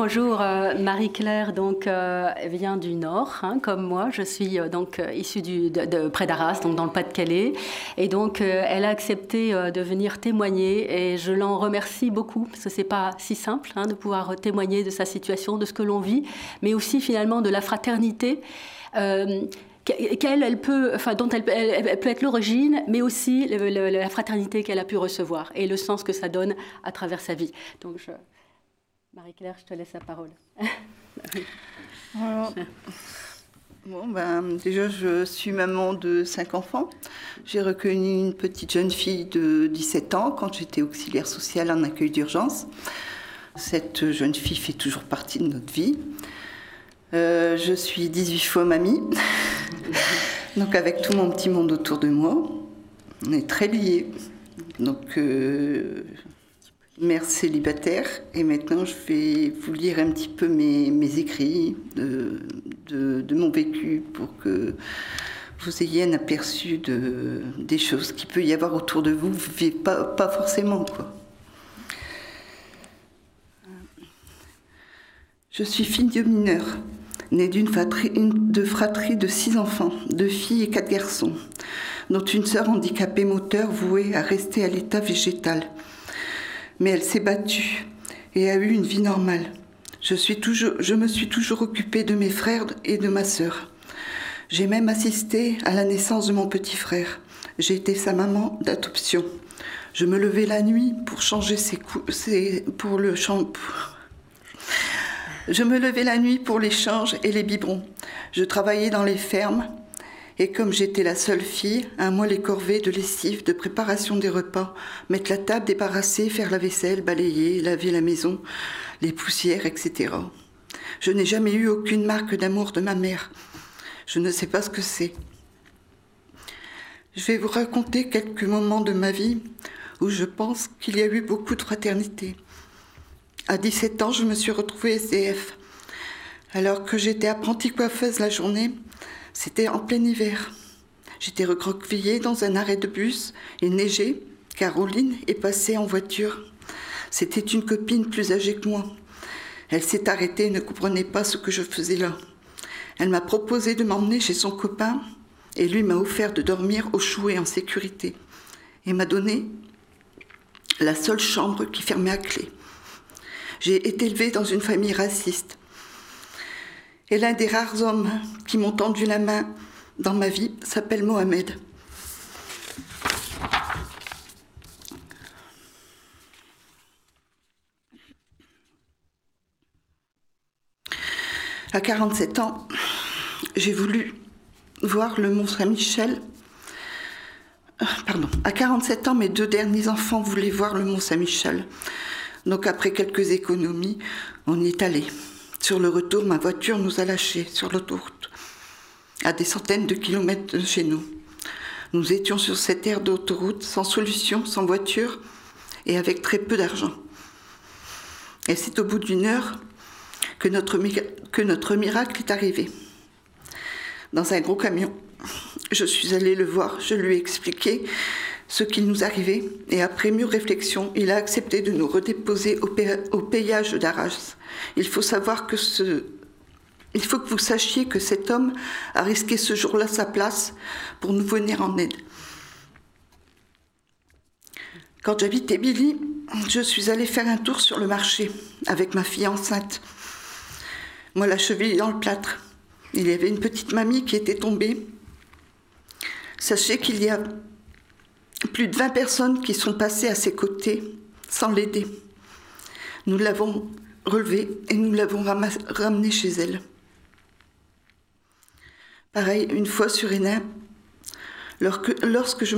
Bonjour, euh, Marie-Claire donc euh, vient du Nord, hein, comme moi. Je suis euh, donc issue du, de, près d'Arras, donc dans le Pas-de-Calais, et donc elle a accepté de venir témoigner, et je l'en remercie beaucoup parce que c'est pas si simple hein, de pouvoir témoigner de sa situation, de ce que l'on vit, mais aussi finalement de la fraternité. qu'elle, elle peut, enfin, dont elle, peut être l'origine, mais aussi la fraternité qu'elle a pu recevoir et le sens que ça donne à travers sa vie. Donc Marie-Claire, je te laisse la parole. bon, ben, déjà, je suis maman de cinq enfants. J'ai reconnu une petite jeune fille de 17 ans quand j'étais auxiliaire sociale en accueil d'urgence. Cette jeune fille fait toujours partie de notre vie. Euh, je suis 18 fois mamie, donc avec tout mon petit monde autour de moi. On est très liés. Donc, euh, mère célibataire et maintenant je vais vous lire un petit peu mes, écrits de, mon vécu pour que vous ayez un aperçu de, des choses qui peut y avoir autour de vous, vous pas, pas forcément quoi. Je suis fille de mineur, née d'une de fratrie de six enfants, deux filles et quatre garçons, dont une sœur handicapée moteur vouée à rester à l'état végétal mais elle s'est battue et a eu une vie normale. Je, suis toujours, je me suis toujours occupée de mes frères et de ma sœur. J'ai même assisté à la naissance de mon petit frère. J'ai été sa maman d'adoption. Je me levais la nuit pour changer ses pour le. Je me levais la nuit pour les changes et les biberons. Je travaillais dans les fermes et comme j'étais la seule fille, un mois les corvées de lessive, de préparation des repas, mettre la table débarrasser, faire la vaisselle, balayer, laver la maison, les poussières, etc. Je n'ai jamais eu aucune marque d'amour de ma mère. Je ne sais pas ce que c'est. Je vais vous raconter quelques moments de ma vie où je pense qu'il y a eu beaucoup de fraternité. À 17 ans, je me suis retrouvée SDF. Alors que j'étais apprentie coiffeuse la journée, c'était en plein hiver. J'étais recroquevillée dans un arrêt de bus. Il neigeait. Caroline est passée en voiture. C'était une copine plus âgée que moi. Elle s'est arrêtée et ne comprenait pas ce que je faisais là. Elle m'a proposé de m'emmener chez son copain et lui m'a offert de dormir au chouet en sécurité et m'a donné la seule chambre qui fermait à clé. J'ai été élevée dans une famille raciste. Et l'un des rares hommes qui m'ont tendu la main dans ma vie s'appelle Mohamed. À 47 ans, j'ai voulu voir le Mont Saint-Michel. Euh, pardon, à 47 ans, mes deux derniers enfants voulaient voir le Mont Saint-Michel. Donc après quelques économies, on y est allé. Sur le retour, ma voiture nous a lâchés sur l'autoroute, à des centaines de kilomètres de chez nous. Nous étions sur cette aire d'autoroute, sans solution, sans voiture et avec très peu d'argent. Et c'est au bout d'une heure que notre, miracle est arrivé. Dans un gros camion, je suis allée le voir, je lui ai expliqué ce qu'il nous arrivait et après mûre réflexion, il a accepté de nous redéposer au, au péage d'Arras. Il faut savoir que ce... Il faut que vous sachiez que cet homme a risqué ce jour-là sa place pour nous venir en aide. Quand j'habitais Billy, je suis allée faire un tour sur le marché avec ma fille enceinte. Moi, la cheville dans le plâtre. Il y avait une petite mamie qui était tombée. Sachez qu'il y a plus de 20 personnes qui sont passées à ses côtés sans l'aider. Nous l'avons relevée et nous l'avons ramenée chez elle. Pareil, une fois sur Hénin, lorsque je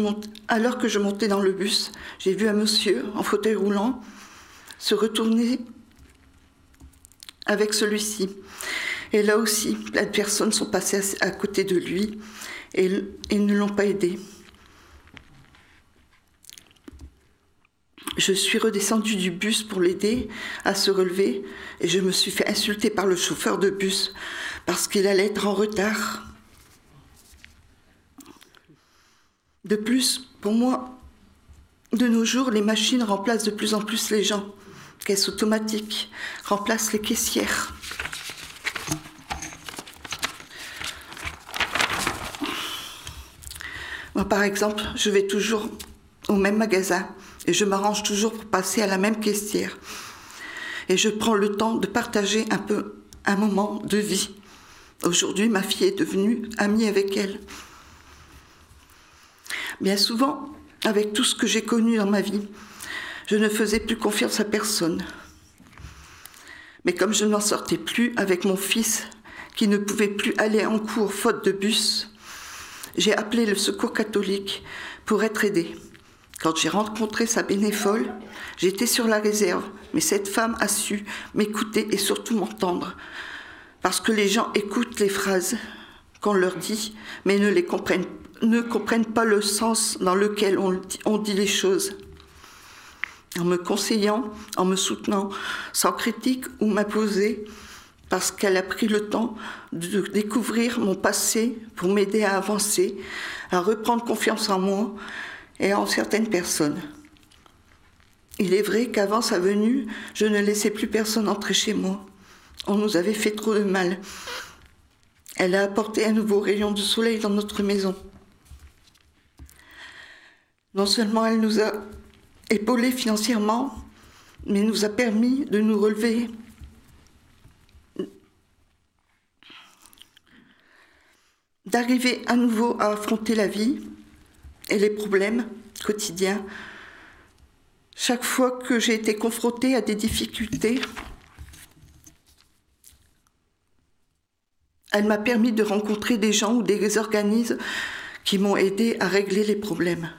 alors que je montais dans le bus, j'ai vu un monsieur en fauteuil roulant se retourner avec celui-ci. Et là aussi, plein de personnes sont passées à, côté de lui et, et ne l'ont pas aidé. Je suis redescendue du bus pour l'aider à se relever et je me suis fait insulter par le chauffeur de bus parce qu'il allait être en retard. De plus, pour moi, de nos jours, les machines remplacent de plus en plus les gens. caisse automatique, remplace les caissières. Moi, par exemple, je vais toujours au même magasin et je m'arrange toujours pour passer à la même caissière. Et je prends le temps de partager un peu un moment de vie. Aujourd'hui, ma fille est devenue amie avec elle. Bien souvent, avec tout ce que j'ai connu dans ma vie, je ne faisais plus confiance à personne. Mais comme je n'en sortais plus avec mon fils, qui ne pouvait plus aller en cours faute de bus, j'ai appelé le secours catholique pour être aidée. Quand j'ai rencontré sa bénévole, j'étais sur la réserve, mais cette femme a su m'écouter et surtout m'entendre. Parce que les gens écoutent les phrases qu'on leur dit, mais ne, comprennent, ne comprennent pas le sens dans lequel on dit les choses. En me conseillant, en me soutenant, sans critique ou m'imposer, parce qu'elle a pris le temps de découvrir mon passé pour m'aider à avancer, à reprendre confiance en moi et en certaines personnes. Il est vrai qu'avant sa venue, je ne laissais plus personne entrer chez moi. On nous avait fait trop de mal. Elle a apporté un nouveau rayon de soleil dans notre maison. Non seulement elle nous a épaulés financièrement, mais nous a permis de nous relever d'arriver à nouveau à affronter la vie et les problèmes quotidiens. Chaque fois que j'ai été confrontée à des difficultés, elle m'a permis de rencontrer des gens ou des organismes qui m'ont aidé à régler les problèmes.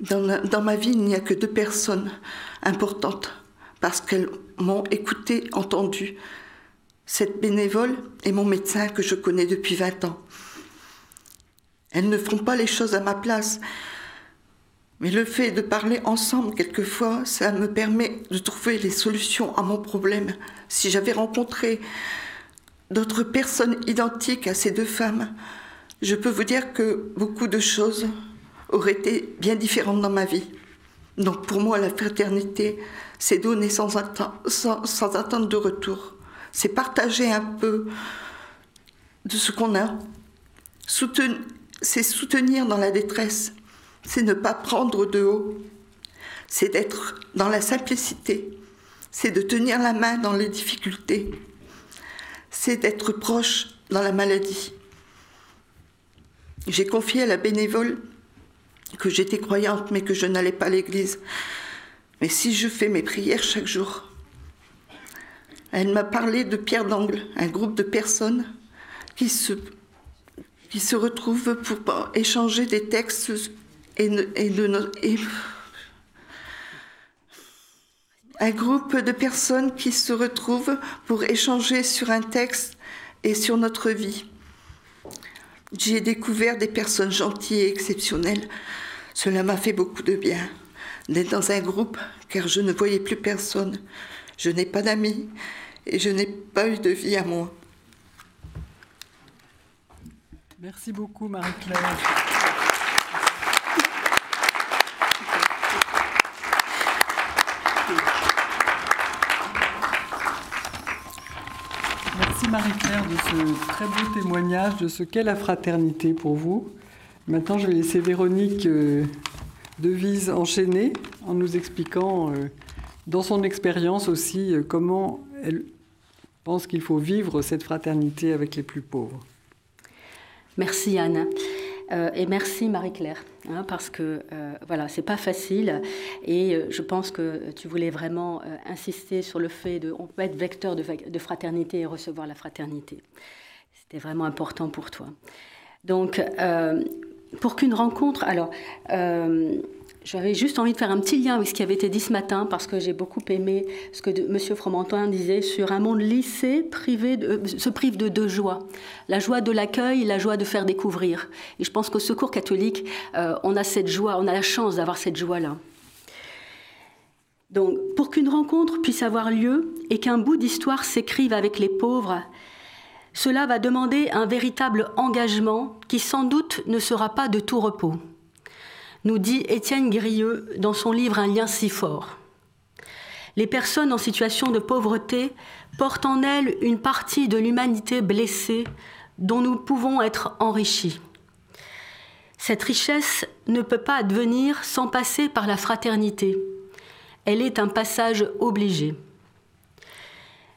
Dans, dans ma vie, il n'y a que deux personnes importantes parce qu'elles m'ont écouté, entendu, cette bénévole est mon médecin que je connais depuis 20 ans. Elles ne font pas les choses à ma place, mais le fait de parler ensemble quelquefois, ça me permet de trouver les solutions à mon problème. Si j'avais rencontré d'autres personnes identiques à ces deux femmes, je peux vous dire que beaucoup de choses auraient été bien différentes dans ma vie. Donc pour moi, la fraternité, c'est donner sans, sans, sans attendre de retour c'est partager un peu de ce qu'on a. c'est soutenir dans la détresse, c'est ne pas prendre de haut, c'est d'être dans la simplicité, c'est de tenir la main dans les difficultés, c'est d'être proche dans la maladie. J'ai confié à la bénévole que j'étais croyante mais que je n'allais pas à l'église. Mais si je fais mes prières chaque jour, elle m'a parlé de Pierre d'Angle, un groupe de personnes qui se, qui se retrouvent pour échanger des textes et, de, un groupe de personnes qui se retrouvent pour échanger sur un texte et sur notre vie. J'ai découvert des personnes gentilles et exceptionnelles. Cela m'a fait beaucoup de bien d'être dans un groupe car je ne voyais plus personne. Je n'ai pas d'amis et je n'ai pas eu de vie à moi. Merci beaucoup Marie-Claire. Merci Marie-Claire de ce très beau témoignage de ce qu'est la fraternité pour vous. Maintenant, je vais laisser Véronique euh, Devise enchaîner en nous expliquant euh, dans son expérience aussi euh, comment elle pense qu'il faut vivre cette fraternité avec les plus pauvres. Merci Anne. Euh, et merci Marie-Claire, hein, parce que euh, voilà, c'est pas facile. Et euh, je pense que tu voulais vraiment insister sur le fait de, peut être vecteur de, de fraternité et recevoir la fraternité. C'était vraiment important pour toi. Donc, pour qu'une rencontre, alors j'avais juste envie de faire un petit lien avec ce qui avait été dit ce matin, parce que j'ai beaucoup aimé ce que M. Fromentin disait sur un monde lycée privé de, euh, se prive de deux joies. La joie de l'accueil la joie de faire découvrir. Et je pense qu'au Secours catholique, euh, on a cette joie, on a la chance d'avoir cette joie-là. Donc, pour qu'une rencontre puisse avoir lieu et qu'un bout d'histoire s'écrive avec les pauvres, cela va demander un véritable engagement qui sans doute ne sera pas de tout repos nous dit Étienne Grieux dans son livre Un lien si fort. Les personnes en situation de pauvreté portent en elles une partie de l'humanité blessée dont nous pouvons être enrichis. Cette richesse ne peut pas advenir sans passer par la fraternité. Elle est un passage obligé.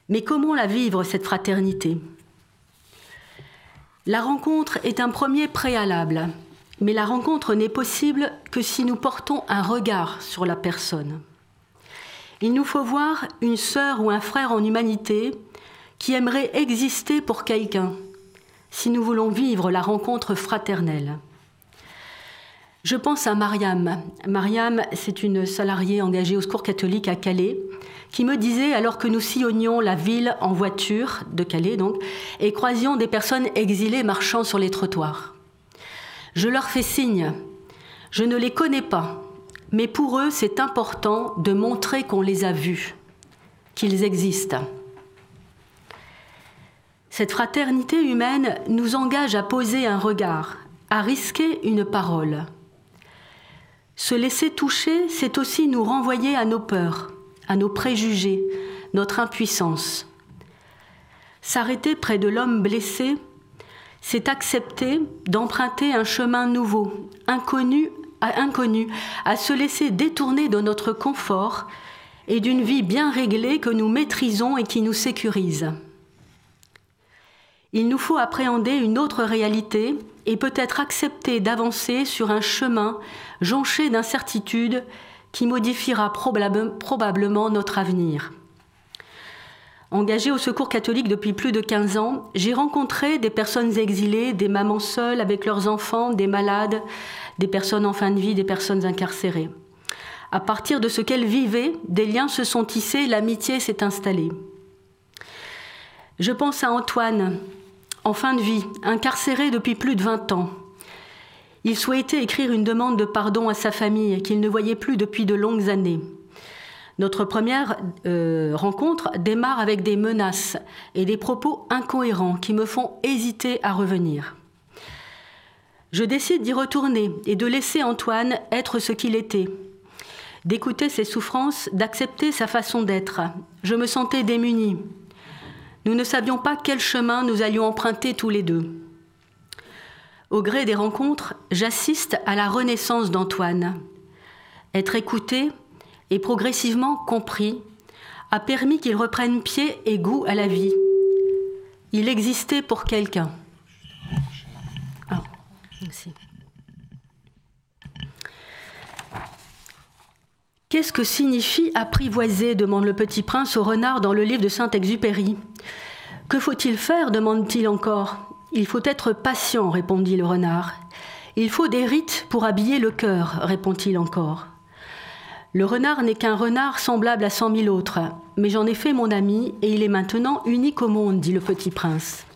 Mais comment la vivre, cette fraternité? La rencontre est un premier préalable, mais la rencontre n'est possible que si nous portons un regard sur la personne. Il nous faut voir une sœur ou un frère en humanité qui aimerait exister pour quelqu'un, si nous voulons vivre la rencontre fraternelle. Je pense à Mariam. Mariam, c'est une salariée engagée au secours catholique à Calais, qui me disait, alors que nous sillonnions la ville en voiture, de Calais donc, et croisions des personnes exilées marchant sur les trottoirs. Je leur fais signe. Je ne les connais pas, mais pour eux, c'est important de montrer qu'on les a vus, qu'ils existent. Cette fraternité humaine nous engage à poser un regard, à risquer une parole. Se laisser toucher, c'est aussi nous renvoyer à nos peurs, à nos préjugés, notre impuissance. S'arrêter près de l'homme blessé, c'est accepter d'emprunter un chemin nouveau, inconnu à inconnu, à se laisser détourner de notre confort et d'une vie bien réglée que nous maîtrisons et qui nous sécurise. Il nous faut appréhender une autre réalité et peut-être accepter d'avancer sur un chemin jonché d'incertitudes qui modifiera probablement notre avenir. Engagée au Secours catholique depuis plus de 15 ans, j'ai rencontré des personnes exilées, des mamans seules avec leurs enfants, des malades, des personnes en fin de vie, des personnes incarcérées. À partir de ce qu'elles vivaient, des liens se sont tissés, l'amitié s'est installée. Je pense à Antoine, en fin de vie, incarcéré depuis plus de 20 ans. Il souhaitait écrire une demande de pardon à sa famille qu'il ne voyait plus depuis de longues années. Notre première euh, rencontre démarre avec des menaces et des propos incohérents qui me font hésiter à revenir. Je décide d'y retourner et de laisser Antoine être ce qu'il était, d'écouter ses souffrances, d'accepter sa façon d'être. Je me sentais démunie. Nous ne savions pas quel chemin nous allions emprunter tous les deux. Au gré des rencontres, j'assiste à la renaissance d'Antoine. Être écouté et progressivement compris a permis qu'il reprenne pied et goût à la vie. Il existait pour quelqu'un. Qu'est-ce que signifie apprivoiser demande le petit prince au renard dans le livre de Saint-Exupéry. Que faut-il faire demande-t-il encore. Il faut être patient, répondit le renard. Il faut des rites pour habiller le cœur, répond-il encore. Le renard n'est qu'un renard semblable à cent mille autres, mais j'en ai fait mon ami et il est maintenant unique au monde, dit le petit prince.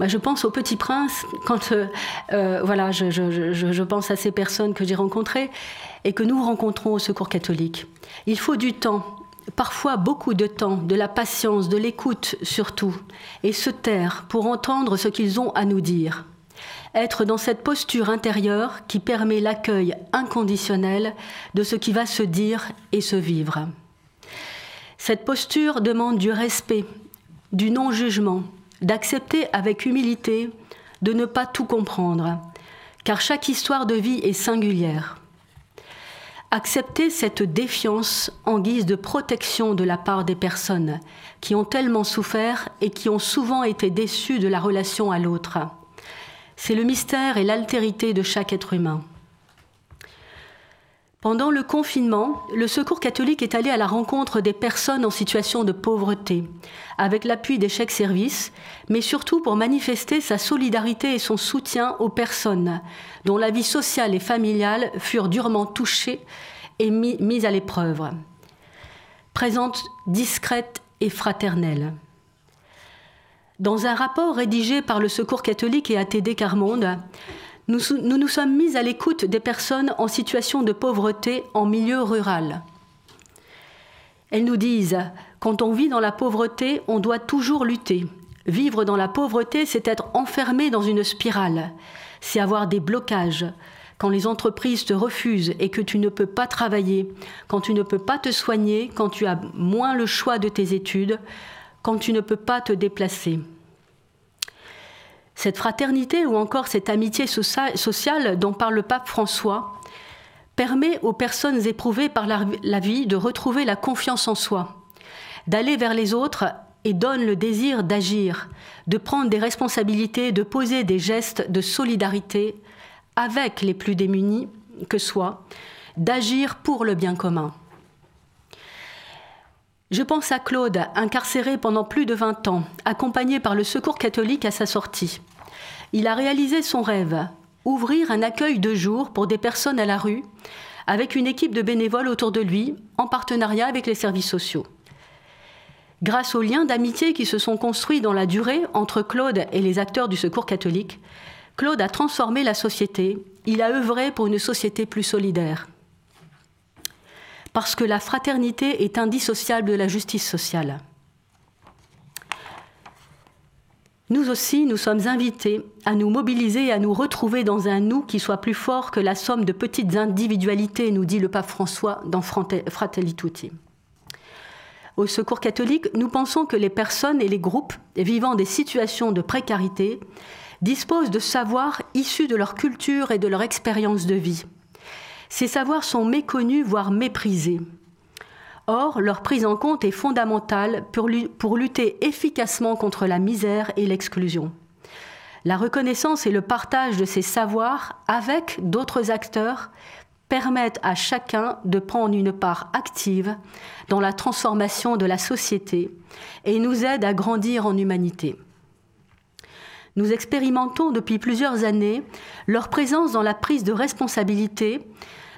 Bah, je pense au Petit Prince quand euh, euh, voilà, je, je, pense à ces personnes que j'ai rencontrées et que nous rencontrons au Secours catholique. Il faut du temps, parfois beaucoup de temps, de la patience, de l'écoute surtout, et se taire pour entendre ce qu'ils ont à nous dire. Être dans cette posture intérieure qui permet l'accueil inconditionnel de ce qui va se dire et se vivre. Cette posture demande du respect, du non-jugement, d'accepter avec humilité de ne pas tout comprendre, car chaque histoire de vie est singulière. Accepter cette défiance en guise de protection de la part des personnes qui ont tellement souffert et qui ont souvent été déçues de la relation à l'autre. C'est le mystère et l'altérité de chaque être humain. Pendant le confinement, le Secours catholique est allé à la rencontre des personnes en situation de pauvreté, avec l'appui des chèques services, mais surtout pour manifester sa solidarité et son soutien aux personnes dont la vie sociale et familiale furent durement touchées et mises à l'épreuve. Présente discrète et fraternelle. Dans un rapport rédigé par le Secours catholique et ATD Carmonde, nous, nous, sommes mis à l'écoute des personnes en situation de pauvreté en milieu rural. Elles nous disent, quand on vit dans la pauvreté, on doit toujours lutter. Vivre dans la pauvreté, c'est être enfermé dans une spirale, c'est avoir des blocages, quand les entreprises te refusent et que tu ne peux pas travailler, quand tu ne peux pas te soigner, quand tu as moins le choix de tes études, quand tu ne peux pas te déplacer. Cette fraternité ou encore cette amitié sociale dont parle le pape François permet aux personnes éprouvées par la vie de retrouver la confiance en soi, d'aller vers les autres et donne le désir d'agir, de prendre des responsabilités, de poser des gestes de solidarité avec les plus démunis que soit, d'agir pour le bien commun. Je pense à Claude, incarcéré pendant plus de 20 ans, accompagné par le Secours catholique à sa sortie. Il a réalisé son rêve, ouvrir un accueil de jour pour des personnes à la rue, avec une équipe de bénévoles autour de lui, en partenariat avec les services sociaux. Grâce aux liens d'amitié qui se sont construits dans la durée entre Claude et les acteurs du Secours catholique, Claude a transformé la société, il a œuvré pour une société plus solidaire. Parce que la fraternité est indissociable de la justice sociale. Nous aussi, nous sommes invités à nous mobiliser et à nous retrouver dans un nous qui soit plus fort que la somme de petites individualités, nous dit le pape François dans Fratelli Tutti. Au Secours catholique, nous pensons que les personnes et les groupes vivant des situations de précarité disposent de savoirs issus de leur culture et de leur expérience de vie. Ces savoirs sont méconnus, voire méprisés. Or, leur prise en compte est fondamentale pour lutter efficacement contre la misère et l'exclusion. La reconnaissance et le partage de ces savoirs avec d'autres acteurs permettent à chacun de prendre une part active dans la transformation de la société et nous aident à grandir en humanité. Nous expérimentons depuis plusieurs années leur présence dans la prise de responsabilité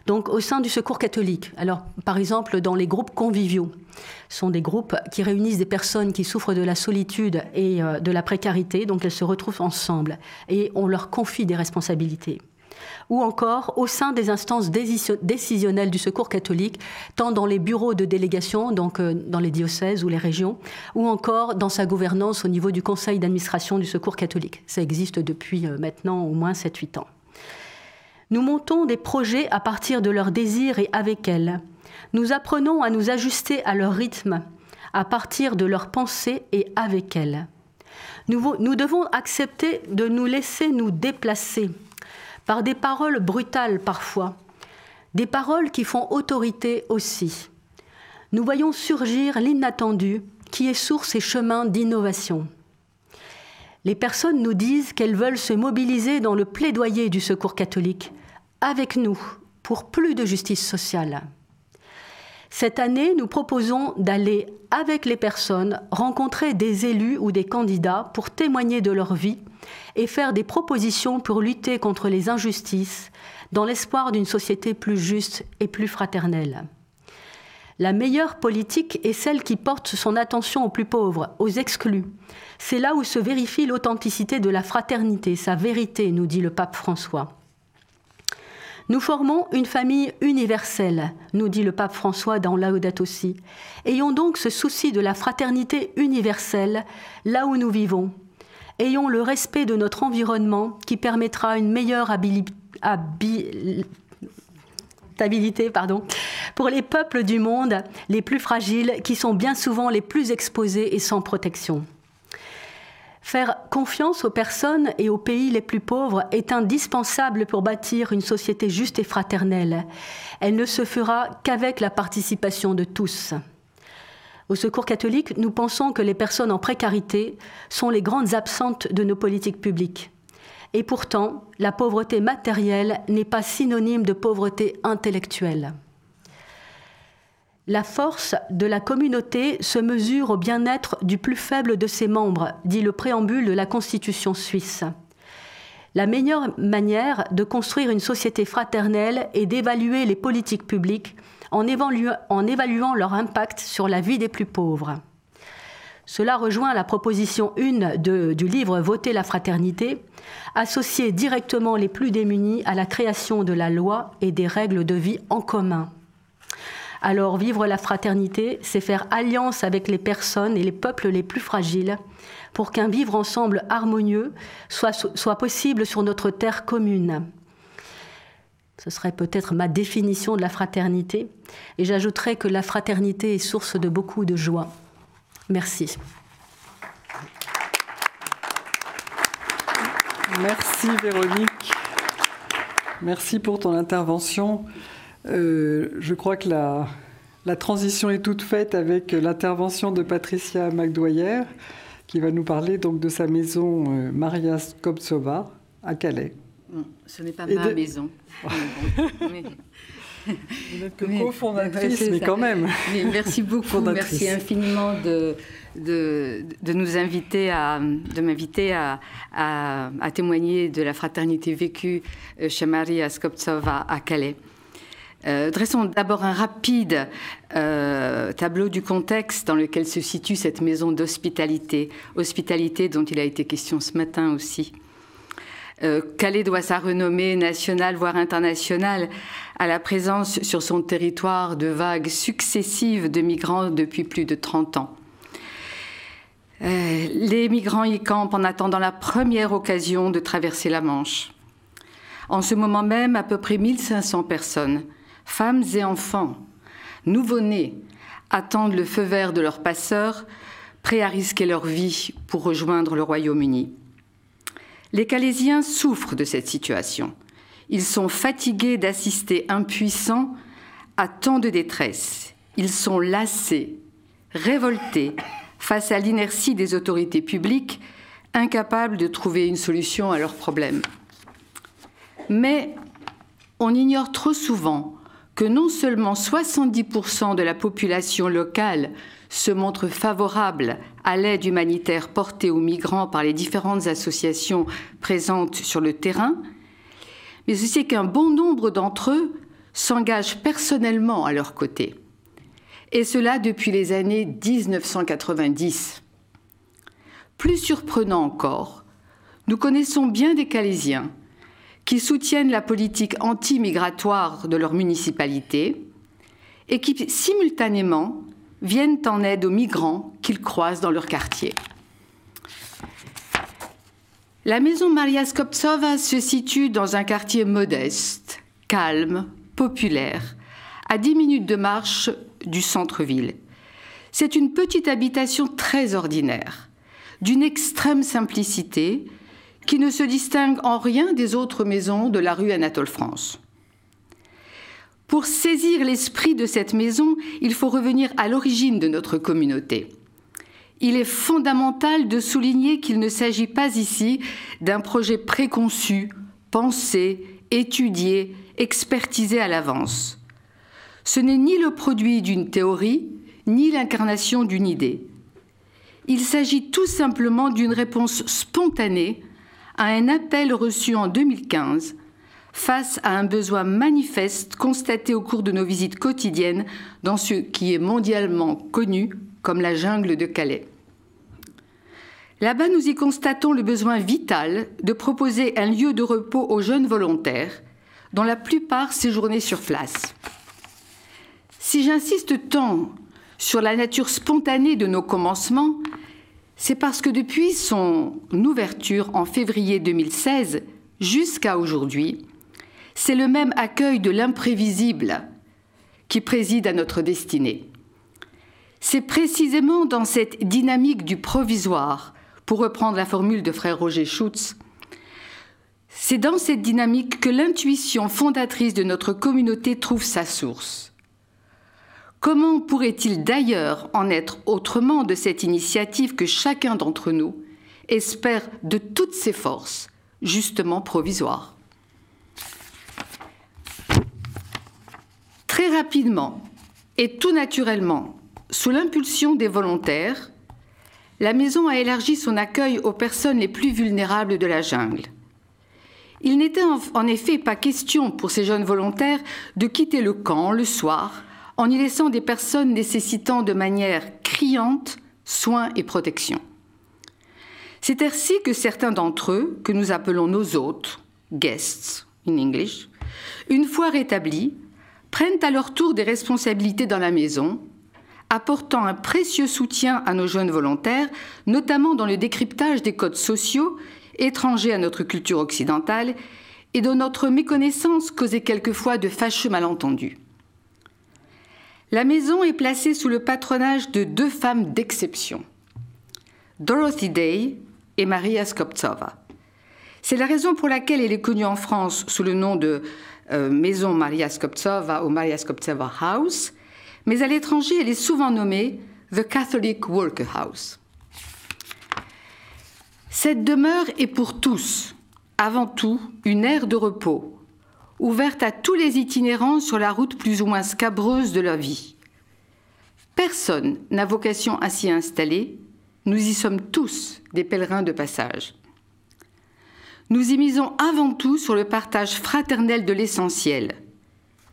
donc au sein du secours catholique. Alors, par exemple, dans les groupes conviviaux, ce sont des groupes qui réunissent des personnes qui souffrent de la solitude et euh, de la précarité, donc elles se retrouvent ensemble et on leur confie des responsabilités ou encore au sein des instances décisionnelles du secours catholique, tant dans les bureaux de délégation, donc euh, dans les diocèses ou les régions, ou encore dans sa gouvernance au niveau du conseil d'administration du secours catholique. Ça existe depuis euh, maintenant au moins 7-8 ans. Nous montons des projets à partir de leurs désirs et avec elles. Nous apprenons à nous ajuster à leur rythme, à partir de leurs pensées et avec elles. Nous, nous devons accepter de nous laisser nous déplacer, par des paroles brutales parfois, des paroles qui font autorité aussi. Nous voyons surgir l'inattendu qui est source et chemin d'innovation. Les personnes nous disent qu'elles veulent se mobiliser dans le plaidoyer du secours catholique, avec nous, pour plus de justice sociale. Cette année, nous proposons d'aller avec les personnes rencontrer des élus ou des candidats pour témoigner de leur vie et faire des propositions pour lutter contre les injustices dans l'espoir d'une société plus juste et plus fraternelle. La meilleure politique est celle qui porte son attention aux plus pauvres, aux exclus. C'est là où se vérifie l'authenticité de la fraternité, sa vérité, nous dit le pape François. Nous formons une famille universelle, nous dit le pape François dans Laudato Si. Ayons donc ce souci de la fraternité universelle là où nous vivons. Ayons le respect de notre environnement qui permettra une meilleure habilité pour les peuples du monde les plus fragiles qui sont bien souvent les plus exposés et sans protection. Faire confiance aux personnes et aux pays les plus pauvres est indispensable pour bâtir une société juste et fraternelle. Elle ne se fera qu'avec la participation de tous. Au Secours catholique, nous pensons que les personnes en précarité sont les grandes absentes de nos politiques publiques. Et pourtant, la pauvreté matérielle n'est pas synonyme de pauvreté intellectuelle. La force de la communauté se mesure au bien-être du plus faible de ses membres, dit le préambule de la Constitution suisse. La meilleure manière de construire une société fraternelle est d'évaluer les politiques publiques en, évaluant leur impact sur la vie des plus pauvres. Cela rejoint la proposition 1 du livre Voter la fraternité, associer directement les plus démunis à la création de la loi et des règles de vie en commun. Alors vivre la fraternité, c'est faire alliance avec les personnes et les peuples les plus fragiles pour qu'un vivre ensemble harmonieux soit, soit possible sur notre terre commune. Ce serait peut-être ma définition de la fraternité. Et j'ajouterais que la fraternité est source de beaucoup de joie. Merci. Merci Véronique. Merci pour ton intervention. Euh, je crois que la, transition est toute faite avec l'intervention de Patricia Magdoyer, qui va nous parler donc de sa maison euh, Maria Skopsova à Calais. Ce n'est pas ma maison. Vous n'êtes que cofondatrice, mais quand même. merci beaucoup, merci infiniment de, de, de, nous inviter à, de m'inviter à, à, témoigner de la fraternité vécue euh, chez Maria Skoptsova à Calais. Euh, dressons d'abord un rapide euh, tableau du contexte dans lequel se situe cette maison d'hospitalité, hospitalité dont il a été question ce matin aussi. Euh, Calais doit sa renommée nationale, voire internationale, à la présence sur son territoire de vagues successives de migrants depuis plus de 30 ans. Euh, les migrants y campent en attendant la première occasion de traverser la Manche. En ce moment même, à peu près 1500 personnes, femmes et enfants, nouveau-nés, attendent le feu vert de leurs passeurs, prêts à risquer leur vie pour rejoindre le Royaume-Uni. Les Calaisiens souffrent de cette situation. Ils sont fatigués d'assister impuissants à tant de détresse. Ils sont lassés, révoltés face à l'inertie des autorités publiques, incapables de trouver une solution à leurs problèmes. Mais on ignore trop souvent que non seulement 70% de la population locale se montre favorable à l'aide humanitaire portée aux migrants par les différentes associations présentes sur le terrain, mais aussi qu'un bon nombre d'entre eux s'engagent personnellement à leur côté. Et cela depuis les années 1990. Plus surprenant encore, nous connaissons bien des Calaisiens qui soutiennent la politique anti-migratoire de leur municipalité et qui simultanément viennent en aide aux migrants qu'ils croisent dans leur quartier. La maison Maria Skoptsova se situe dans un quartier modeste, calme, populaire, à 10 minutes de marche du centre-ville. C'est une petite habitation très ordinaire, d'une extrême simplicité, qui ne se distingue en rien des autres maisons de la rue Anatole France. Pour saisir l'esprit de cette maison, il faut revenir à l'origine de notre communauté. Il est fondamental de souligner qu'il ne s'agit pas ici d'un projet préconçu, pensé, étudié, expertisé à l'avance. Ce n'est ni le produit d'une théorie, ni l'incarnation d'une idée. Il s'agit tout simplement d'une réponse spontanée à un appel reçu en 2015 face à un besoin manifeste constaté au cours de nos visites quotidiennes dans ce qui est mondialement connu comme la jungle de Calais. Là-bas, nous y constatons le besoin vital de proposer un lieu de repos aux jeunes volontaires, dont la plupart séjournaient sur place. Si j'insiste tant sur la nature spontanée de nos commencements, c'est parce que depuis son ouverture en février 2016 jusqu'à aujourd'hui, c'est le même accueil de l'imprévisible qui préside à notre destinée. C'est précisément dans cette dynamique du provisoire, pour reprendre la formule de frère Roger Schutz, c'est dans cette dynamique que l'intuition fondatrice de notre communauté trouve sa source. Comment pourrait-il d'ailleurs en être autrement de cette initiative que chacun d'entre nous espère de toutes ses forces, justement provisoire? Très rapidement et tout naturellement, sous l'impulsion des volontaires, la maison a élargi son accueil aux personnes les plus vulnérables de la jungle. Il n'était en effet pas question pour ces jeunes volontaires de quitter le camp le soir en y laissant des personnes nécessitant de manière criante soins et protection. C'est ainsi que certains d'entre eux, que nous appelons nos hôtes, guests in English, une fois rétablis, prennent à leur tour des responsabilités dans la maison, apportant un précieux soutien à nos jeunes volontaires, notamment dans le décryptage des codes sociaux étrangers à notre culture occidentale et dont notre méconnaissance causait quelquefois de fâcheux malentendus. La maison est placée sous le patronage de deux femmes d'exception, Dorothy Day et Maria Skoptsova. C'est la raison pour laquelle elle est connue en France sous le nom de euh, Maison Maria Skoptsova ou Maria Skoptsova House, mais à l'étranger, elle est souvent nommée The Catholic Worker House. Cette demeure est pour tous, avant tout, une aire de repos, ouverte à tous les itinérants sur la route plus ou moins scabreuse de la vie. Personne n'a vocation à s'y installer, nous y sommes tous des pèlerins de passage. Nous y misons avant tout sur le partage fraternel de l'essentiel,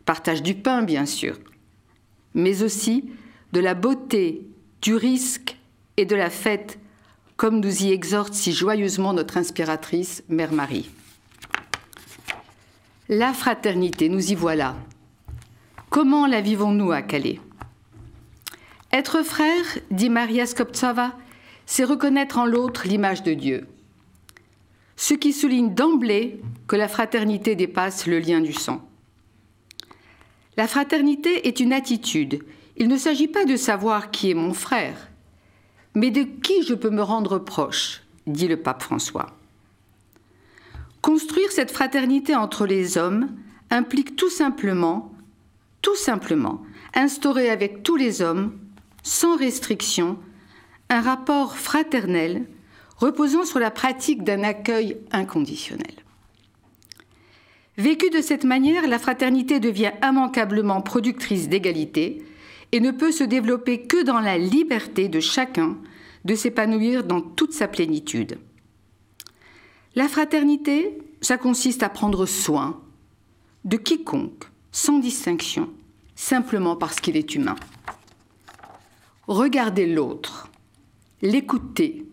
partage du pain bien sûr, mais aussi de la beauté, du risque et de la fête, comme nous y exhorte si joyeusement notre inspiratrice, Mère Marie. La fraternité, nous y voilà. Comment la vivons-nous à Calais? Être frère, dit Maria Skoptsova, c'est reconnaître en l'autre l'image de Dieu. Ce qui souligne d'emblée que la fraternité dépasse le lien du sang. La fraternité est une attitude. Il ne s'agit pas de savoir qui est mon frère, mais de qui je peux me rendre proche, dit le pape François. Construire cette fraternité entre les hommes implique tout simplement, tout simplement, instaurer avec tous les hommes, sans restriction, un rapport fraternel reposant sur la pratique d'un accueil inconditionnel. Vécue de cette manière, la fraternité devient immanquablement productrice d'égalité et ne peut se développer que dans la liberté de chacun de s'épanouir dans toute sa plénitude. La fraternité, ça consiste à prendre soin de quiconque, sans distinction, simplement parce qu'il est humain. Regarder l'autre, l'écouter,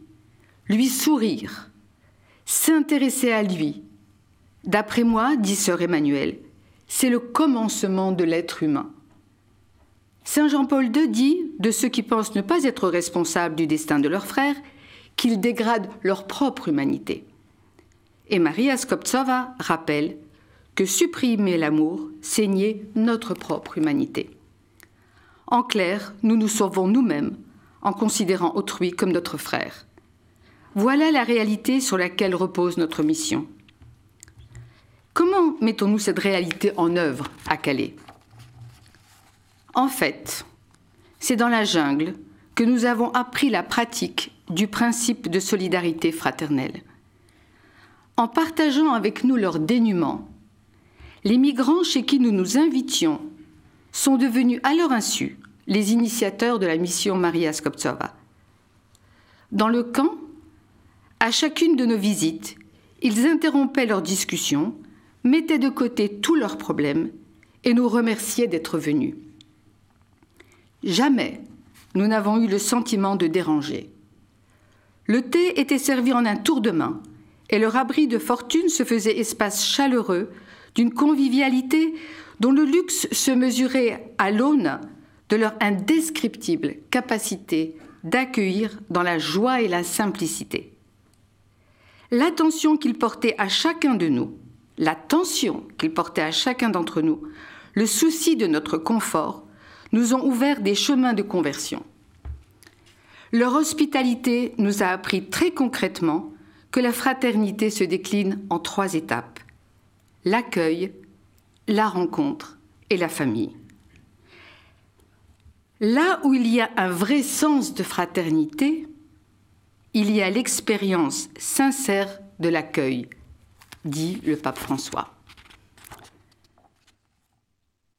lui sourire, s'intéresser à lui. D'après moi, dit sœur Emmanuel, c'est le commencement de l'être humain. Saint Jean-Paul II dit de ceux qui pensent ne pas être responsables du destin de leurs frères qu'ils dégradent leur propre humanité. Et Maria Skoptsova rappelle que supprimer l'amour, c'est notre propre humanité. En clair, nous nous sauvons nous-mêmes en considérant autrui comme notre frère. Voilà la réalité sur laquelle repose notre mission. Comment mettons-nous cette réalité en œuvre à Calais? En fait, c'est dans la jungle que nous avons appris la pratique du principe de solidarité fraternelle. En partageant avec nous leur dénuement, les migrants chez qui nous nous invitions sont devenus à leur insu les initiateurs de la mission Maria Skoptsova. Dans le camp, à chacune de nos visites, ils interrompaient leurs discussions, mettaient de côté tous leurs problèmes et nous remerciaient d'être venus. Jamais nous n'avons eu le sentiment de déranger. Le thé était servi en un tour de main et leur abri de fortune se faisait espace chaleureux d'une convivialité dont le luxe se mesurait à l'aune de leur indescriptible capacité d'accueillir dans la joie et la simplicité. L'attention qu'ils portaient à chacun de nous, l'attention qu'ils portaient à chacun d'entre nous, le souci de notre confort, nous ont ouvert des chemins de conversion. Leur hospitalité nous a appris très concrètement que la fraternité se décline en trois étapes. L'accueil, la rencontre et la famille. Là où il y a un vrai sens de fraternité, il y a l'expérience sincère de l'accueil, dit le pape François.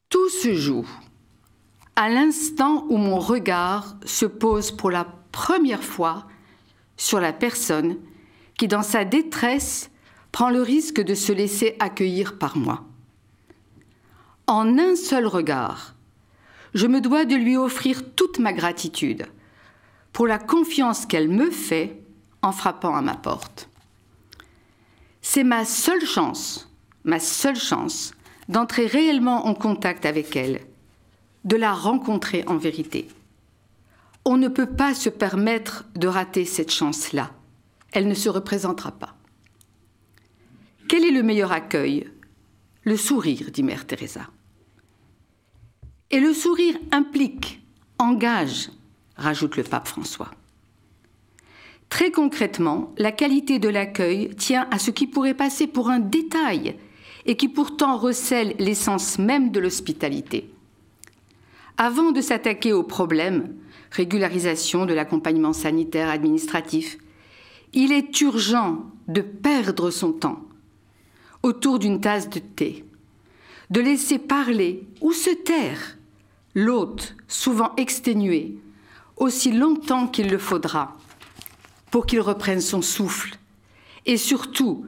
Tout se joue à l'instant où mon regard se pose pour la première fois sur la personne qui, dans sa détresse, prend le risque de se laisser accueillir par moi. En un seul regard, je me dois de lui offrir toute ma gratitude pour la confiance qu'elle me fait en frappant à ma porte. C'est ma seule chance, ma seule chance d'entrer réellement en contact avec elle, de la rencontrer en vérité. On ne peut pas se permettre de rater cette chance-là. Elle ne se représentera pas. Quel est le meilleur accueil? Le sourire, dit Mère Teresa. Et le sourire implique, engage, rajoute le pape François. Très concrètement, la qualité de l'accueil tient à ce qui pourrait passer pour un détail et qui pourtant recèle l'essence même de l'hospitalité. Avant de s'attaquer au problème, régularisation de l'accompagnement sanitaire administratif, il est urgent de perdre son temps autour d'une tasse de thé, de laisser parler ou se taire l'hôte, souvent exténué, aussi longtemps qu'il le faudra, pour qu'il reprenne son souffle, et surtout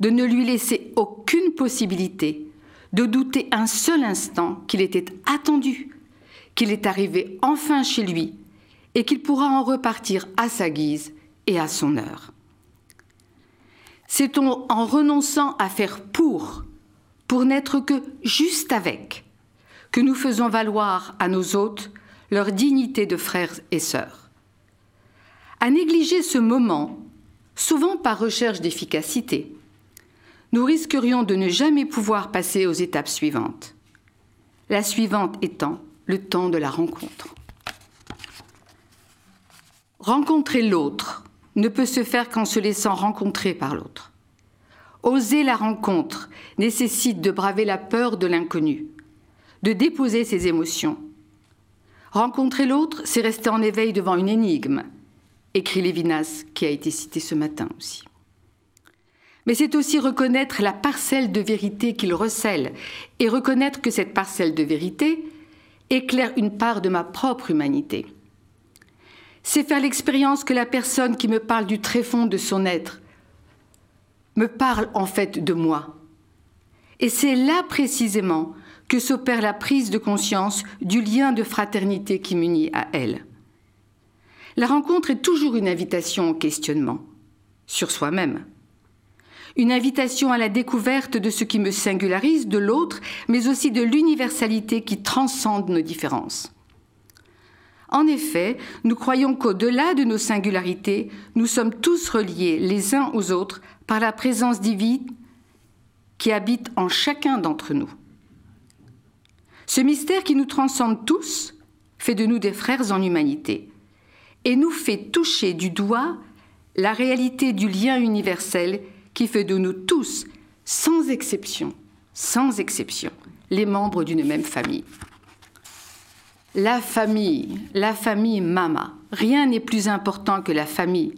de ne lui laisser aucune possibilité de douter un seul instant qu'il était attendu, qu'il est arrivé enfin chez lui, et qu'il pourra en repartir à sa guise et à son heure. C'est en renonçant à faire pour, pour n'être que juste avec, que nous faisons valoir à nos hôtes leur dignité de frères et sœurs. À négliger ce moment, souvent par recherche d'efficacité, nous risquerions de ne jamais pouvoir passer aux étapes suivantes. La suivante étant le temps de la rencontre. Rencontrer l'autre ne peut se faire qu'en se laissant rencontrer par l'autre. Oser la rencontre nécessite de braver la peur de l'inconnu, de déposer ses émotions. Rencontrer l'autre, c'est rester en éveil devant une énigme, écrit Lévinas, qui a été cité ce matin aussi. Mais c'est aussi reconnaître la parcelle de vérité qu'il recèle et reconnaître que cette parcelle de vérité éclaire une part de ma propre humanité c'est faire l'expérience que la personne qui me parle du tréfonds de son être me parle en fait de moi. Et c'est là précisément que s'opère la prise de conscience du lien de fraternité qui m'unit à elle. La rencontre est toujours une invitation au questionnement sur soi-même. Une invitation à la découverte de ce qui me singularise de l'autre, mais aussi de l'universalité qui transcende nos différences. En effet, nous croyons qu'au-delà de nos singularités, nous sommes tous reliés les uns aux autres par la présence divine qui habite en chacun d'entre nous. Ce mystère qui nous transcende tous fait de nous des frères en humanité et nous fait toucher du doigt la réalité du lien universel qui fait de nous tous, sans exception, sans exception, les membres d'une même famille. La famille, la famille Mama. Rien n'est plus important que la famille,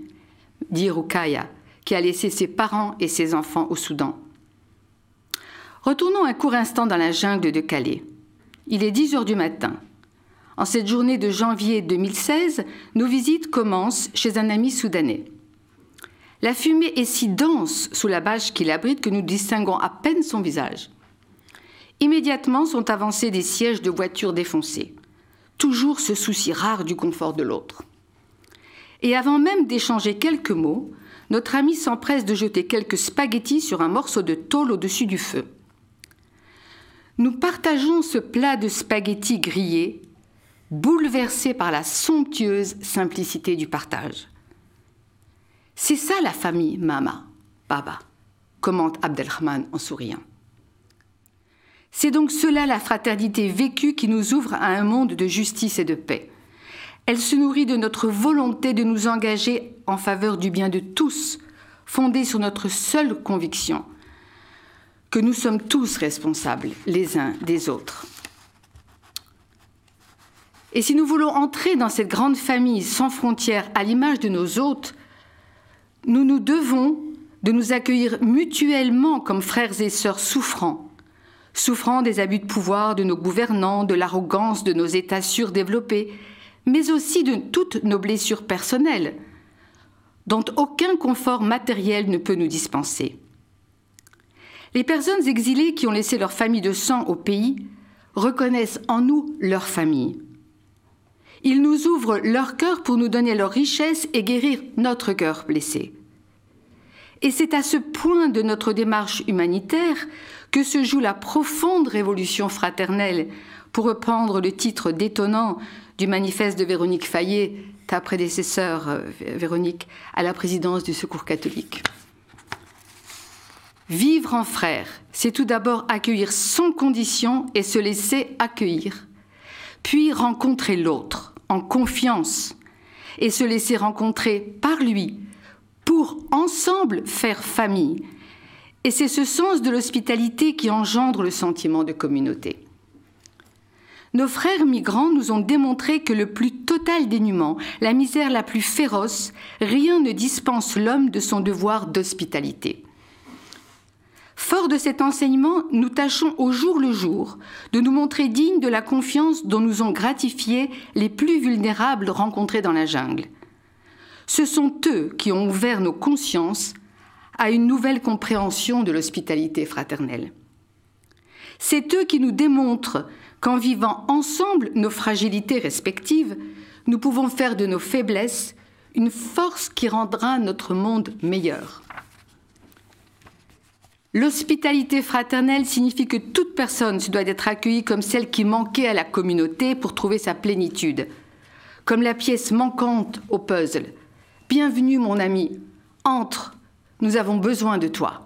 dit Rukaya, qui a laissé ses parents et ses enfants au Soudan. Retournons un court instant dans la jungle de Calais. Il est 10 heures du matin. En cette journée de janvier 2016, nos visites commencent chez un ami soudanais. La fumée est si dense sous la bâche qu'il abrite que nous distinguons à peine son visage. Immédiatement sont avancés des sièges de voitures défoncés toujours ce souci rare du confort de l'autre. Et avant même d'échanger quelques mots, notre ami s'empresse de jeter quelques spaghettis sur un morceau de tôle au-dessus du feu. Nous partageons ce plat de spaghettis grillés, bouleversé par la somptueuse simplicité du partage. C'est ça la famille Mama, Baba, commente Abdelrahman en souriant. C'est donc cela la fraternité vécue qui nous ouvre à un monde de justice et de paix. Elle se nourrit de notre volonté de nous engager en faveur du bien de tous, fondée sur notre seule conviction que nous sommes tous responsables les uns des autres. Et si nous voulons entrer dans cette grande famille sans frontières à l'image de nos hôtes, nous nous devons de nous accueillir mutuellement comme frères et sœurs souffrants souffrant des abus de pouvoir de nos gouvernants, de l'arrogance de nos États surdéveloppés, mais aussi de toutes nos blessures personnelles, dont aucun confort matériel ne peut nous dispenser. Les personnes exilées qui ont laissé leur famille de sang au pays reconnaissent en nous leur famille. Ils nous ouvrent leur cœur pour nous donner leur richesse et guérir notre cœur blessé. Et c'est à ce point de notre démarche humanitaire que se joue la profonde révolution fraternelle, pour reprendre le titre détonnant du manifeste de Véronique Fayet, ta prédécesseur, euh, Véronique, à la présidence du Secours catholique. Vivre en frère, c'est tout d'abord accueillir sans condition et se laisser accueillir, puis rencontrer l'autre en confiance et se laisser rencontrer par lui pour ensemble faire famille. Et c'est ce sens de l'hospitalité qui engendre le sentiment de communauté. Nos frères migrants nous ont démontré que le plus total dénuement, la misère la plus féroce, rien ne dispense l'homme de son devoir d'hospitalité. Fort de cet enseignement, nous tâchons au jour le jour de nous montrer dignes de la confiance dont nous ont gratifié les plus vulnérables rencontrés dans la jungle. Ce sont eux qui ont ouvert nos consciences à une nouvelle compréhension de l'hospitalité fraternelle. C'est eux qui nous démontrent qu'en vivant ensemble nos fragilités respectives, nous pouvons faire de nos faiblesses une force qui rendra notre monde meilleur. L'hospitalité fraternelle signifie que toute personne doit d'être accueillie comme celle qui manquait à la communauté pour trouver sa plénitude, comme la pièce manquante au puzzle. Bienvenue mon ami, entre, nous avons besoin de toi.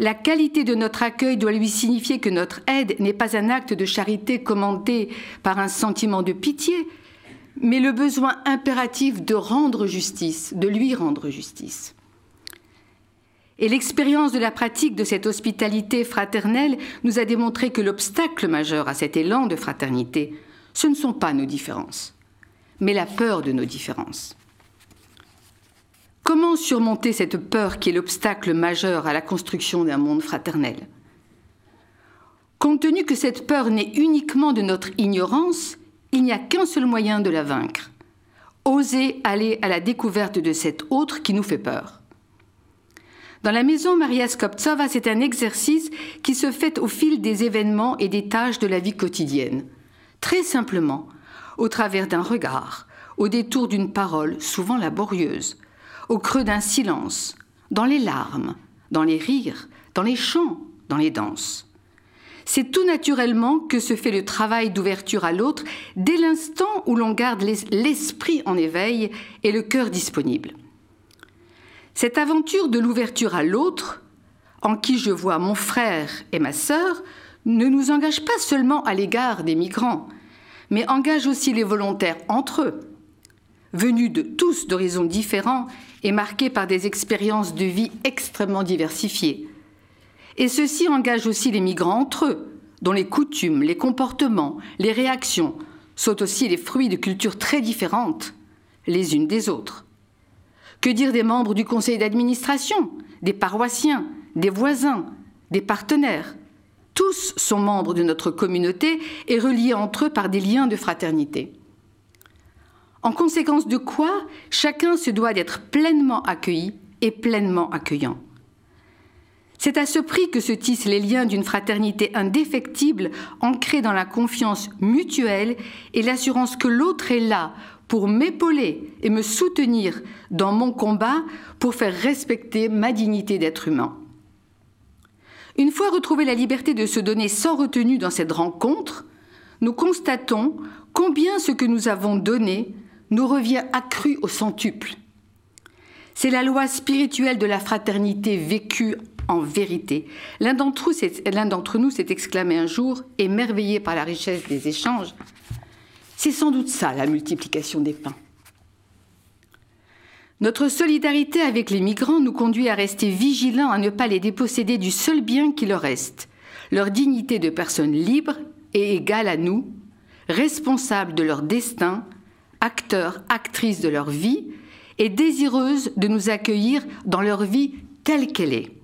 La qualité de notre accueil doit lui signifier que notre aide n'est pas un acte de charité commandé par un sentiment de pitié, mais le besoin impératif de rendre justice, de lui rendre justice. Et l'expérience de la pratique de cette hospitalité fraternelle nous a démontré que l'obstacle majeur à cet élan de fraternité, ce ne sont pas nos différences, mais la peur de nos différences. Comment surmonter cette peur qui est l'obstacle majeur à la construction d'un monde fraternel? Compte tenu que cette peur naît uniquement de notre ignorance, il n'y a qu'un seul moyen de la vaincre. Oser aller à la découverte de cet autre qui nous fait peur. Dans la maison Maria Skoptsova, c'est un exercice qui se fait au fil des événements et des tâches de la vie quotidienne. Très simplement, au travers d'un regard, au détour d'une parole, souvent laborieuse, au creux d'un silence, dans les larmes, dans les rires, dans les chants, dans les danses. C'est tout naturellement que se fait le travail d'ouverture à l'autre dès l'instant où l'on garde l'esprit en éveil et le cœur disponible. Cette aventure de l'ouverture à l'autre, en qui je vois mon frère et ma sœur, ne nous engage pas seulement à l'égard des migrants, mais engage aussi les volontaires entre eux, venus de tous d'horizons différents et marqués par des expériences de vie extrêmement diversifiées. Et ceci engage aussi les migrants entre eux, dont les coutumes, les comportements, les réactions sont aussi les fruits de cultures très différentes les unes des autres. Que dire des membres du conseil d'administration, des paroissiens, des voisins, des partenaires? Tous sont membres de notre communauté et reliés entre eux par des liens de fraternité. En conséquence de quoi, chacun se doit d'être pleinement accueilli et pleinement accueillant. C'est à ce prix que se tissent les liens d'une fraternité indéfectible, ancrée dans la confiance mutuelle et l'assurance que l'autre est là pour m'épauler et me soutenir dans mon combat pour faire respecter ma dignité d'être humain. Une fois retrouvé la liberté de se donner sans retenue dans cette rencontre, nous constatons combien ce que nous avons donné nous revient accru au centuple. C'est la loi spirituelle de la fraternité vécue en vérité. L'un d'entre nous s'est exclamé un jour, émerveillé par la richesse des échanges, c'est sans doute ça, la multiplication des pains. Notre solidarité avec les migrants nous conduit à rester vigilants à ne pas les déposséder du seul bien qui leur reste, leur dignité de personnes libres et égales à nous, responsables de leur destin, acteurs, actrices de leur vie, et désireuses de nous accueillir dans leur vie telle qu'elle est.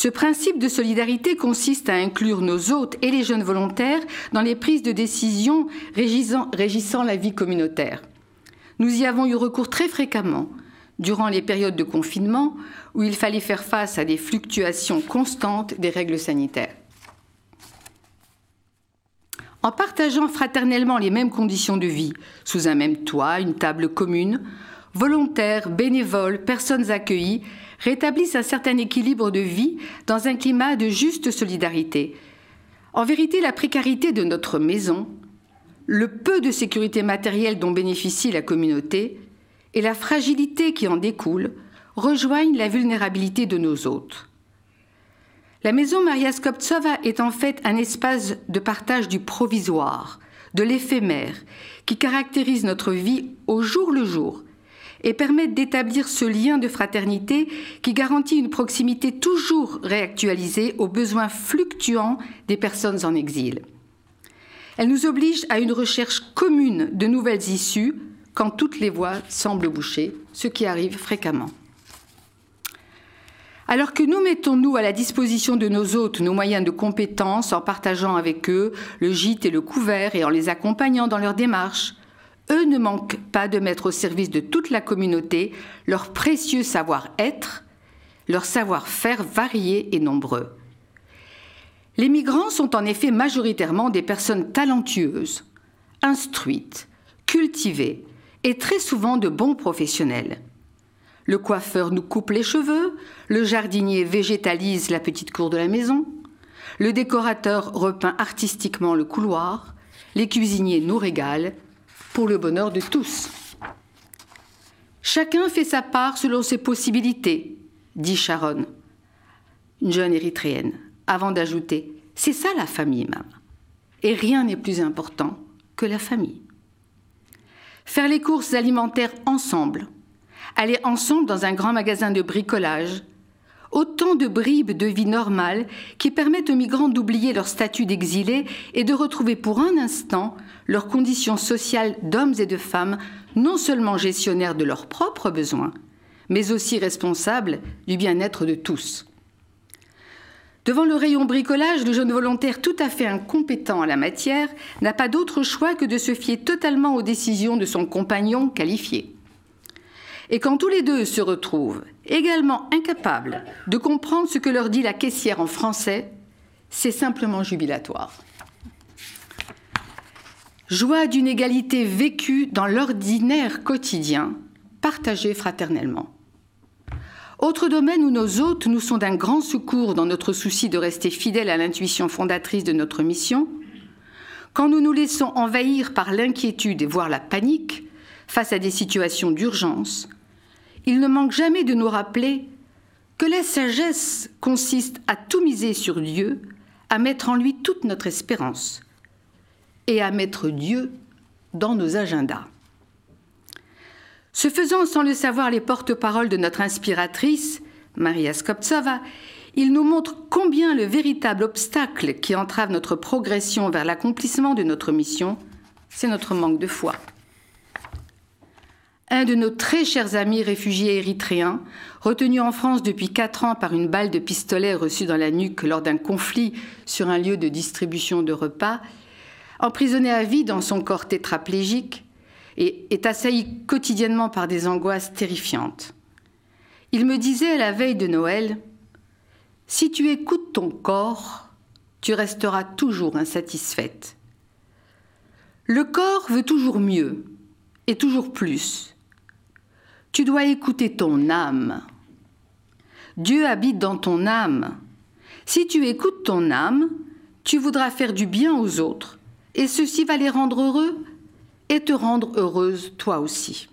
Ce principe de solidarité consiste à inclure nos hôtes et les jeunes volontaires dans les prises de décision régissant, régissant la vie communautaire. Nous y avons eu recours très fréquemment durant les périodes de confinement où il fallait faire face à des fluctuations constantes des règles sanitaires. En partageant fraternellement les mêmes conditions de vie, sous un même toit, une table commune, volontaires, bénévoles, personnes accueillies rétablissent un certain équilibre de vie dans un climat de juste solidarité. En vérité, la précarité de notre maison, le peu de sécurité matérielle dont bénéficie la communauté et la fragilité qui en découle rejoignent la vulnérabilité de nos hôtes. La maison Maria Skoptsova est en fait un espace de partage du provisoire, de l'éphémère, qui caractérise notre vie au jour le jour et permet d'établir ce lien de fraternité qui garantit une proximité toujours réactualisée aux besoins fluctuants des personnes en exil. Elle nous oblige à une recherche commune de nouvelles issues quand toutes les voies semblent boucher, ce qui arrive fréquemment. Alors que nous mettons, nous, à la disposition de nos hôtes nos moyens de compétence en partageant avec eux le gîte et le couvert et en les accompagnant dans leur démarche, eux ne manquent pas de mettre au service de toute la communauté leur précieux savoir-être, leur savoir-faire varié et nombreux. Les migrants sont en effet majoritairement des personnes talentueuses, instruites, cultivées et très souvent de bons professionnels. Le coiffeur nous coupe les cheveux, le jardinier végétalise la petite cour de la maison, le décorateur repeint artistiquement le couloir, les cuisiniers nous régalent, pour le bonheur de tous. Chacun fait sa part selon ses possibilités, dit Sharon, une jeune érythréenne, avant d'ajouter C'est ça la famille, maman. Et rien n'est plus important que la famille. Faire les courses alimentaires ensemble, aller ensemble dans un grand magasin de bricolage, autant de bribes de vie normale qui permettent aux migrants d'oublier leur statut d'exilés et de retrouver pour un instant leurs conditions sociales d'hommes et de femmes, non seulement gestionnaires de leurs propres besoins, mais aussi responsables du bien-être de tous. Devant le rayon bricolage, le jeune volontaire tout à fait incompétent en la matière n'a pas d'autre choix que de se fier totalement aux décisions de son compagnon qualifié. Et quand tous les deux se retrouvent également incapables de comprendre ce que leur dit la caissière en français, c'est simplement jubilatoire. Joie d'une égalité vécue dans l'ordinaire quotidien, partagée fraternellement. Autre domaine où nos hôtes nous sont d'un grand secours dans notre souci de rester fidèles à l'intuition fondatrice de notre mission, quand nous nous laissons envahir par l'inquiétude et voire la panique face à des situations d'urgence, il ne manque jamais de nous rappeler que la sagesse consiste à tout miser sur Dieu, à mettre en lui toute notre espérance et à mettre Dieu dans nos agendas. Se faisant sans le savoir les porte-paroles de notre inspiratrice, Maria Skoptsova, il nous montre combien le véritable obstacle qui entrave notre progression vers l'accomplissement de notre mission, c'est notre manque de foi. Un de nos très chers amis réfugiés érythréens, retenu en France depuis quatre ans par une balle de pistolet reçue dans la nuque lors d'un conflit sur un lieu de distribution de repas, emprisonné à vie dans son corps tétraplégique, et est assailli quotidiennement par des angoisses terrifiantes. Il me disait à la veille de Noël Si tu écoutes ton corps, tu resteras toujours insatisfaite. Le corps veut toujours mieux et toujours plus. Tu dois écouter ton âme. Dieu habite dans ton âme. Si tu écoutes ton âme, tu voudras faire du bien aux autres, et ceci va les rendre heureux et te rendre heureuse toi aussi.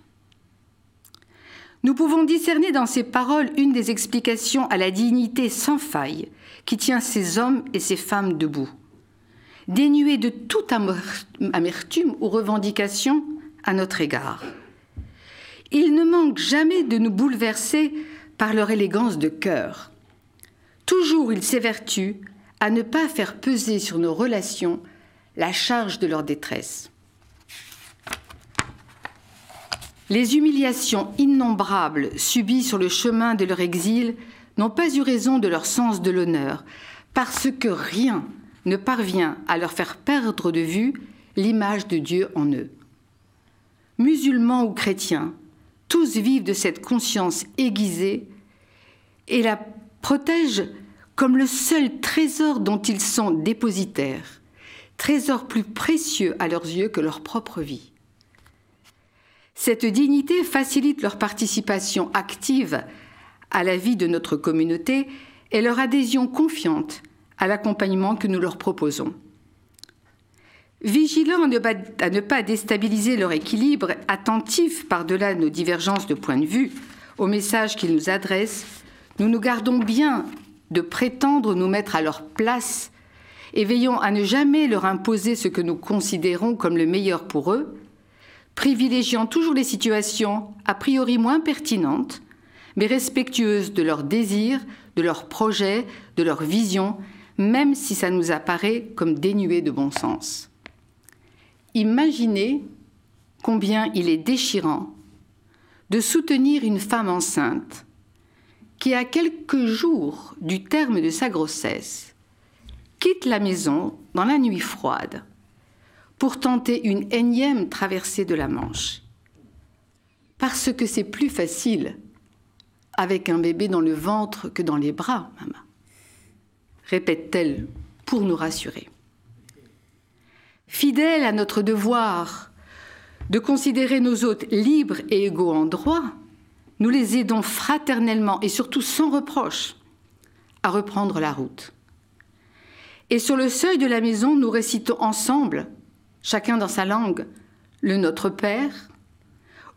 Nous pouvons discerner dans ces paroles une des explications à la dignité sans faille qui tient ces hommes et ces femmes debout. Dénués de toute amertume ou revendication à notre égard. Ils ne manquent jamais de nous bouleverser par leur élégance de cœur. Toujours ils s'évertuent à ne pas faire peser sur nos relations la charge de leur détresse. Les humiliations innombrables subies sur le chemin de leur exil n'ont pas eu raison de leur sens de l'honneur, parce que rien ne parvient à leur faire perdre de vue l'image de Dieu en eux. Musulmans ou chrétiens, tous vivent de cette conscience aiguisée et la protègent comme le seul trésor dont ils sont dépositaires, trésor plus précieux à leurs yeux que leur propre vie. Cette dignité facilite leur participation active à la vie de notre communauté et leur adhésion confiante à l'accompagnement que nous leur proposons. Vigilants à ne, pas, déstabiliser leur équilibre, attentifs par-delà nos divergences de point de vue au message qu'ils nous adressent, nous nous gardons bien de prétendre nous mettre à leur place et veillons à ne jamais leur imposer ce que nous considérons comme le meilleur pour eux, privilégiant toujours les situations a priori moins pertinentes, mais respectueuses de leurs désirs, de leurs projets, de leurs visions, même si ça nous apparaît comme dénué de bon sens. Imaginez combien il est déchirant de soutenir une femme enceinte qui, à quelques jours du terme de sa grossesse, quitte la maison dans la nuit froide pour tenter une énième traversée de la Manche. Parce que c'est plus facile avec un bébé dans le ventre que dans les bras, maman, répète-t-elle pour nous rassurer. Fidèle à notre devoir de considérer nos hôtes libres et égaux en droit, nous les aidons fraternellement et surtout sans reproche à reprendre la route. Et sur le seuil de la maison, nous récitons ensemble, chacun dans sa langue, le Notre Père,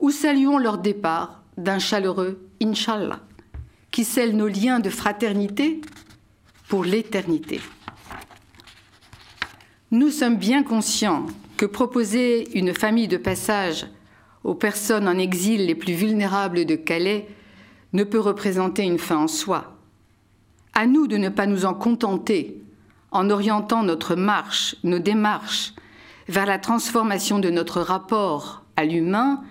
ou saluons leur départ d'un chaleureux Inshallah, qui scelle nos liens de fraternité pour l'éternité. Nous sommes bien conscients que proposer une famille de passage aux personnes en exil les plus vulnérables de Calais ne peut représenter une fin en soi. À nous de ne pas nous en contenter en orientant notre marche, nos démarches vers la transformation de notre rapport à l'humain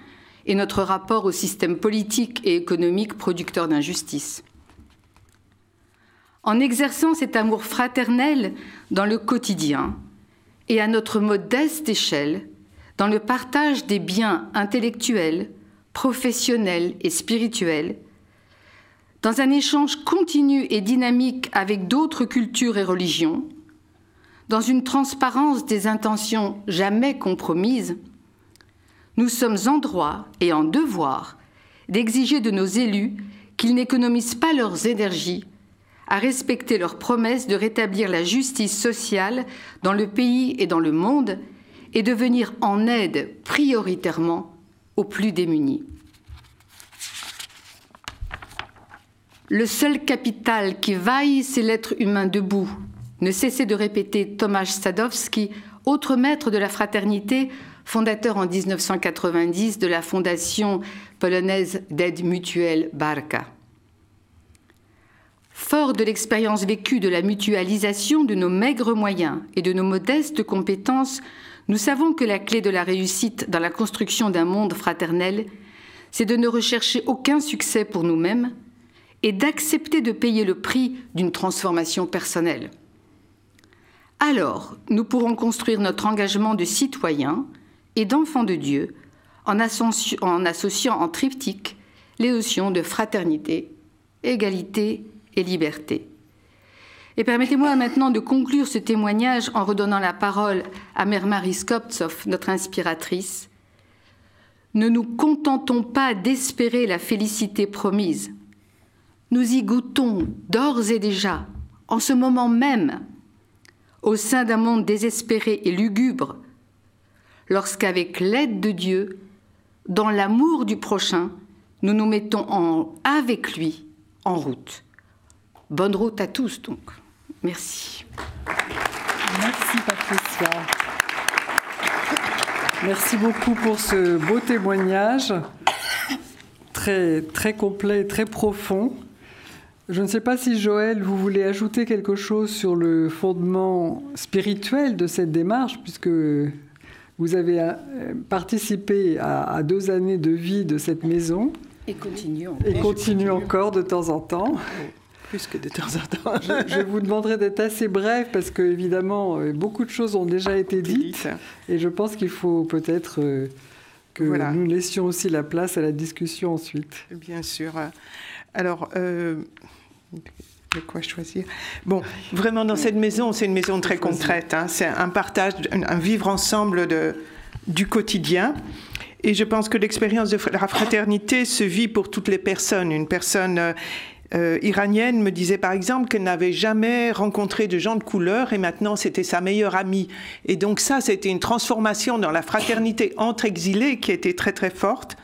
et notre rapport au système politique et économique producteur d'injustice. En exerçant cet amour fraternel dans le quotidien et à notre modeste échelle, dans le partage des biens intellectuels, professionnels et spirituels, dans un échange continu et dynamique avec d'autres cultures et religions, dans une transparence des intentions jamais compromises, nous sommes en droit et en devoir d'exiger de nos élus qu'ils n'économisent pas leurs énergies à respecter leurs promesses de rétablir la justice sociale dans le pays et dans le monde et de venir en aide prioritairement aux plus démunis. Le seul capital qui vaille, c'est l'être humain debout, ne cessait de répéter Tomasz Sadowski, autre maître de la fraternité, fondateur en 1990 de la fondation polonaise d'aide mutuelle Barka. Fort de l'expérience vécue de la mutualisation de nos maigres moyens et de nos modestes compétences, nous savons que la clé de la réussite dans la construction d'un monde fraternel, c'est de ne rechercher aucun succès pour nous-mêmes et d'accepter de payer le prix d'une transformation personnelle. Alors, nous pourrons construire notre engagement de citoyen et d'enfant de Dieu en, associant en triptyque les notions de fraternité, égalité Et permettez-moi maintenant de conclure ce témoignage en redonnant la parole à Mère Marie Skoptsov, notre inspiratrice. Ne nous contentons pas d'espérer la félicité promise. Nous y goûtons d'ores et déjà, en ce moment même, au sein d'un monde désespéré et lugubre, lorsqu'avec l'aide de Dieu, dans l'amour du prochain, nous nous mettons avec lui en route. Bonne route à tous donc. Merci. Merci Patricia. Merci beaucoup pour ce beau témoignage, très, très complet, très profond. Je ne sais pas si Joël, vous voulez ajouter quelque chose sur le fondement spirituel de cette démarche, puisque vous avez euh, participé à, deux années de vie de cette maison. Et continue Et continue encore de temps en temps. Plus que de temps en temps. je, vous demanderai d'être assez bref parce que, évidemment, euh, beaucoup de choses ont déjà été dites. Et je pense qu'il faut peut-être euh, que nous laissions aussi la place à la discussion ensuite. Bien sûr. Alors, de quoi choisir? Bon, vraiment dans cette maison, c'est une maison très concrète. Hein. c'est un partage, un, vivre ensemble de, du quotidien. Et je pense que l'expérience de la fraternité se vit pour toutes les personnes. Une personne euh, iranienne me disait par exemple qu'elle n'avait jamais rencontré de gens de couleur et maintenant c'était sa meilleure amie. Et donc ça, c'était une transformation dans la fraternité entre exilés qui était très très forte.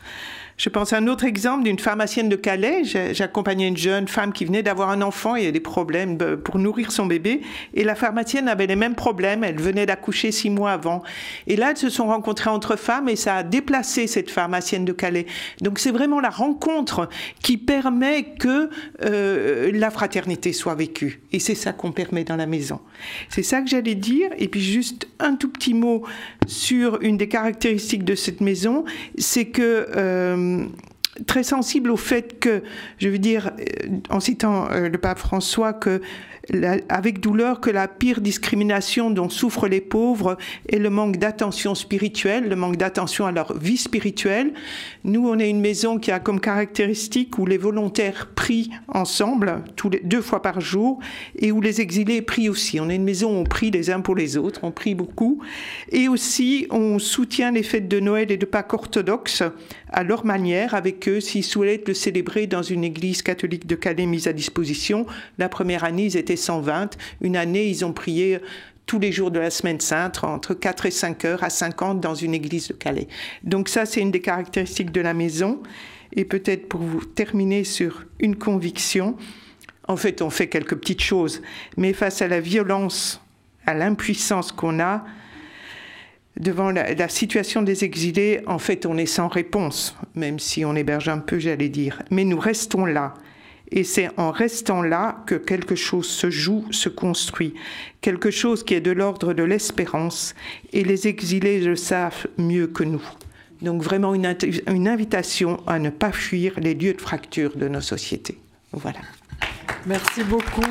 Je pense à un autre exemple d'une pharmacienne de Calais. J'accompagnais une jeune femme qui venait d'avoir un enfant et des problèmes pour nourrir son bébé. Et la pharmacienne avait les mêmes problèmes. Elle venait d'accoucher six mois avant. Et là, elles se sont rencontrées entre femmes et ça a déplacé cette pharmacienne de Calais. Donc c'est vraiment la rencontre qui permet que euh, la fraternité soit vécue. Et c'est ça qu'on permet dans la maison. C'est ça que j'allais dire. Et puis juste un tout petit mot sur une des caractéristiques de cette maison, c'est que euh, um, très sensible au fait que, je veux dire, euh, en citant euh, le pape François, que avec douleur que la pire discrimination dont souffrent les pauvres est le manque d'attention spirituelle, le manque d'attention à leur vie spirituelle. Nous, on est une maison qui a comme caractéristique où les volontaires prient ensemble, tous les, deux fois par jour, et où les exilés prient aussi. On est une maison où on prie les uns pour les autres, on prie beaucoup, et aussi on soutient les fêtes de Noël et de Pâques orthodoxes à leur manière avec eux s'ils souhaitent le célébrer dans une église catholique de Calais mise à disposition. La première année, ils étaient 120. Une année, ils ont prié tous les jours de la semaine sainte, entre 4 et 5 heures à 50 dans une église de Calais. Donc ça, c'est une des caractéristiques de la maison. Et peut-être pour vous terminer sur une conviction, en fait, on fait quelques petites choses, mais face à la violence, à l'impuissance qu'on a, devant la, situation des exilés, en fait, on est sans réponse, même si on héberge un peu, j'allais dire. Mais nous restons là. Et c'est en restant là que quelque chose se joue, se construit, quelque chose qui est de l'ordre de l'espérance, et les exilés le savent mieux que nous. Donc vraiment une, invitation à ne pas fuir les lieux de fracture de nos sociétés. Voilà. Merci beaucoup.